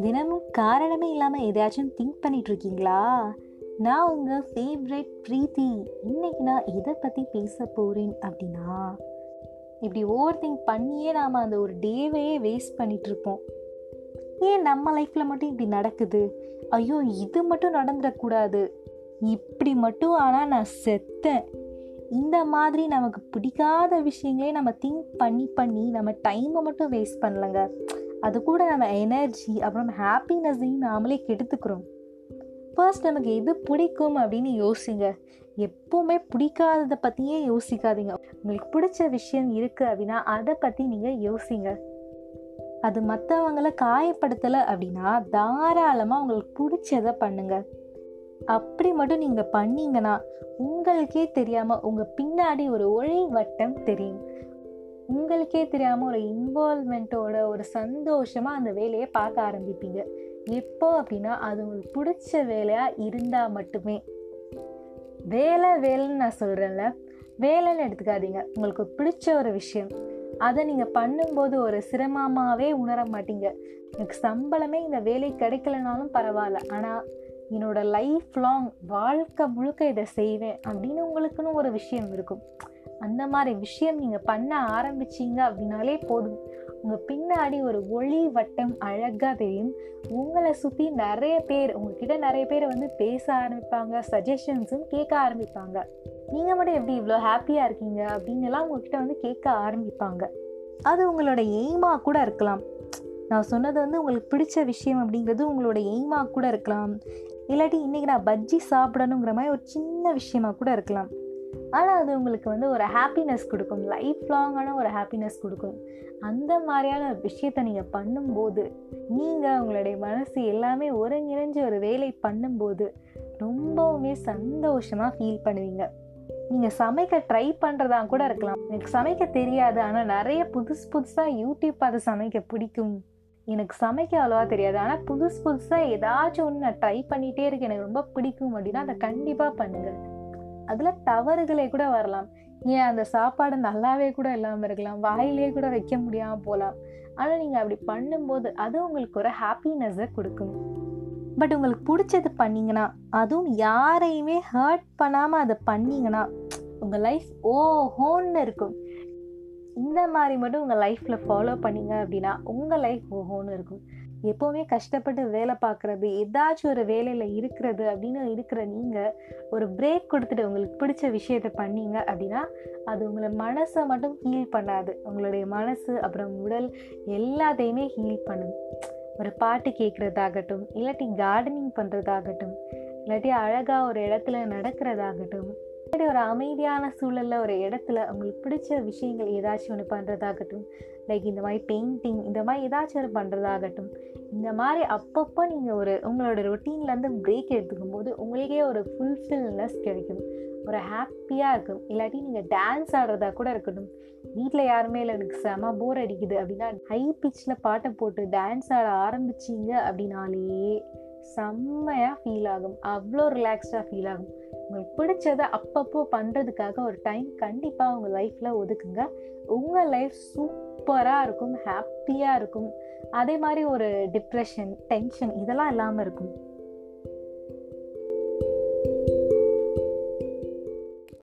தினமும் காரணமே இல்லாமல் எதையாச்சும் திங்க் பண்ணிட்டு இருக்கீங்களா நான் உங்கள் ஃபேவரட் ப்ரீத்தி. இன்னைக்கு நான் இதை பற்றி பேச போகிறேன் அப்படின்னா இப்படி ஓவர் திங்க் பண்ணியே நாம் அந்த ஒரு டேவையே வேஸ்ட் பண்ணிட்டு இருப்போம் ஏன் நம்ம லைஃப்பில் மட்டும் இப்படி நடக்குது? ஐயோ இது மட்டும் நடந்துடக்கூடாது இப்படி மட்டும் ஆனால் நான் செத்தேன். இந்த மாதிரி நமக்கு பிடிக்காத விஷயங்களே நம்ம திங்க் பண்ணி பண்ணி நம்ம டைமை மட்டும் வேஸ்ட் பண்ணலங்க. அது கூட நம்ம எனர்ஜி அப்புறம் ஹாப்பினஸையும் நாமளே கெடுத்துக்கிறோம். ஃபர்ஸ்ட் நமக்கு எது பிடிக்கும் அப்படின்னு யோசிங்க. எப்போவுமே பிடிக்காததை பற்றியே யோசிக்காதீங்க. உங்களுக்கு பிடிச்ச விஷயம் இருக்குது அப்படின்னா அதை பற்றி நீங்கள் யோசிங்க. அது மற்றவங்களை காயப்படுத்தலை அப்படின்னா தாராளமாக உங்களுக்கு பிடிச்சதை பண்ணுங்கள் அப்படி மட்டும் நீங்கள் பண்ணீங்கன்னா உங்களுக்கே தெரியாமல் உங்கள் பின்னாடி ஒரு ஒளி வட்டம் தெரியும். உங்களுக்கே தெரியாமல் ஒரு இன்வால்மெண்ட்டோட ஒரு சந்தோஷமாக அந்த வேலையை பார்க்க ஆரம்பிப்பீங்க. எப்போ அப்படின்னா அது உங்களுக்கு பிடிச்ச வேலையாக இருந்தால் மட்டுமே. வேலை வேலைன்னு நான் சொல்கிறேன்ல வேலைன்னு எடுத்துக்காதீங்க. உங்களுக்கு பிடிச்ச ஒரு விஷயம். அதை நீங்கள் பண்ணும்போது ஒரு சிரமமாகவே உணர மாட்டீங்க. எனக்கு சம்பளமே இந்த வேலை கிடைக்கலனாலும் பரவாயில்ல. ஆனால் என்னோட லைஃப் லாங் வாழ்க்கை முழுக்க இதை செய்வேன் அப்படின்னு உங்களுக்குன்னு ஒரு விஷயம் இருக்கும். அந்த மாதிரி விஷயம் நீங்கள் பண்ண ஆரம்பிச்சிங்க அப்படின்னாலே போதும். உங்கள் பின்னாடி ஒரு ஒளி வட்டம் அழகாக தெரியும். உங்களை சுற்றி நிறைய பேர் உங்ககிட்ட நிறைய பேர் வந்து பேச ஆரம்பிப்பாங்க சஜஷன்ஸும் கேட்க ஆரம்பிப்பாங்க. நீங்கள் மட்டும் எப்படி இவ்வளோ ஹாப்பியாக இருக்கீங்க அப்படின்னுலாம் உங்ககிட்ட வந்து கேட்க ஆரம்பிப்பாங்க. அது உங்களோட எய்மாக கூட இருக்கலாம். நான் சொன்னது வந்து உங்களுக்கு பிடிச்ச விஷயம் அப்படிங்கிறது உங்களோட எய்மாக கூட இருக்கலாம். இல்லாட்டி இன்றைக்கி நான் பஜ்ஜி சாப்பிடணுங்கிற மாதிரி ஒரு சின்ன விஷயமா கூட இருக்கலாம். ஆனால் அது உங்களுக்கு வந்து ஒரு ஹாப்பினஸ் கொடுக்கும். லைஃப் லாங்கான ஒரு ஹாப்பினஸ் கொடுக்கும். அந்த மாதிரியான விஷயத்தை நீங்கள் பண்ணும்போது நீங்கள் உங்களுடைய மனசு எல்லாமே ஒருங்கிணைஞ்சு ஒரு வேலை பண்ணும்போது ரொம்பவுமே சந்தோஷமாக ஃபீல் பண்ணுவீங்க. நீங்கள் சமைக்க ட்ரை பண்ணுறதா கூட இருக்கலாம். எனக்கு சமைக்க தெரியாது. ஆனால் நிறைய புதுசு புதுசாக யூடியூப் பார்த்து சமைக்க பிடிக்கும். எனக்கு சமைக்க அவ்வளோவா தெரியாது. ஆனால் புதுசு புதுசாக ஏதாச்சும் ஒன்று நான் ட்ரை பண்ணிகிட்டே இருக்கேன் எனக்கு ரொம்ப பிடிக்கும் அப்படின்னா அதை கண்டிப்பாக பண்ணுங்கள் அதில் தவறுகளே கூட வரலாம். ஏன் அந்த சாப்பாடு நல்லாவே கூட இல்லாமல் இருக்கலாம். வாயிலே கூட வைக்க முடியாமல் போகலாம். ஆனால் நீங்கள் அப்படி பண்ணும்போது அது உங்களுக்கு ஒரு ஹாப்பினஸை கொடுக்கும். பட் உங்களுக்கு பிடிச்சது பண்ணிங்கன்னா அதுவும் யாரையுமே ஹர்ட் பண்ணாமல் அதை பண்ணிங்கன்னா உங்கள் லைஃப் ஓ ஹோன்னு இருக்கும். இந்த மாதிரி மட்டும் உங்கள் லைஃப்பில் ஃபாலோ பண்ணீங்க அப்படின்னா உங்கள் லைஃப் ஓஹோன்னு இருக்கும். எப்போவுமே கஷ்டப்பட்டு வேலை பார்க்குறது ஏதாச்சும் ஒரு வேலையில் இருக்கிறது அப்படின்னு இருக்கிற நீங்கள் ஒரு பிரேக் கொடுத்துட்டு உங்களுக்கு பிடிச்ச விஷயத்த பண்ணீங்க அப்படின்னா அது உங்களை மனசை மட்டும் ஹீல் பண்ணாது. உங்களுடைய மனசு அப்புறம் உடல் எல்லாத்தையுமே ஹீல் பண்ணும். ஒரு பாட்டு கேட்குறதாகட்டும் இல்லாட்டி கார்டனிங் பண்ணுறதாகட்டும் இல்லாட்டி அழகாக ஒரு இடத்துல நடக்கிறதாகட்டும் ஒரு அமைதியான சூழலில் ஒரு இடத்துல அவங்களுக்கு பிடிச்ச விஷயங்கள் ஏதாச்சும் ஒன்று பண்ணுறதாகட்டும் லைக் இந்த மாதிரி பெயிண்டிங் இந்த மாதிரி ஏதாச்சும் ஒரு பண்ணுறதாகட்டும் இந்த மாதிரி அப்பப்போ நீங்கள் ஒரு உங்களோட ரொட்டீன்லேருந்து பிரேக் எடுத்துக்கும் போது உங்களுக்கே ஒரு ஃபுல்ஃபில்னஸ் கிடைக்கும். ஒரு ஹாப்பியாக இருக்கும். இல்லாட்டி நீங்கள் டான்ஸ் ஆடுறதா கூட இருக்கட்டும். வீட்டில் யாருமே இல்லை. எனக்கு செம போர் அடிக்குது அப்படின்னா ஹை பிச்சில் பாட்டை போட்டு டான்ஸ் ஆட ஆரம்பிச்சிங்க அப்படின்னாலே செம்மையாக ஃபீல் ஆகும். அவ்வளோ ரிலாக்ஸ்டாக ஃபீல் ஆகும். உங்களுக்கு பிடிச்சதை அப்பப்போ பண்ணுறதுக்காக ஒரு டைம் கண்டிப்பாக உங்கள் லைஃப்பில் ஒதுக்குங்க. உங்கள் லைஃப் சூப்பராக இருக்கும் ஹாப்பியாக இருக்கும். அதே மாதிரி ஒரு டிப்ரெஷன் டென்ஷன் இதெல்லாம் இல்லாமல் இருக்கும்.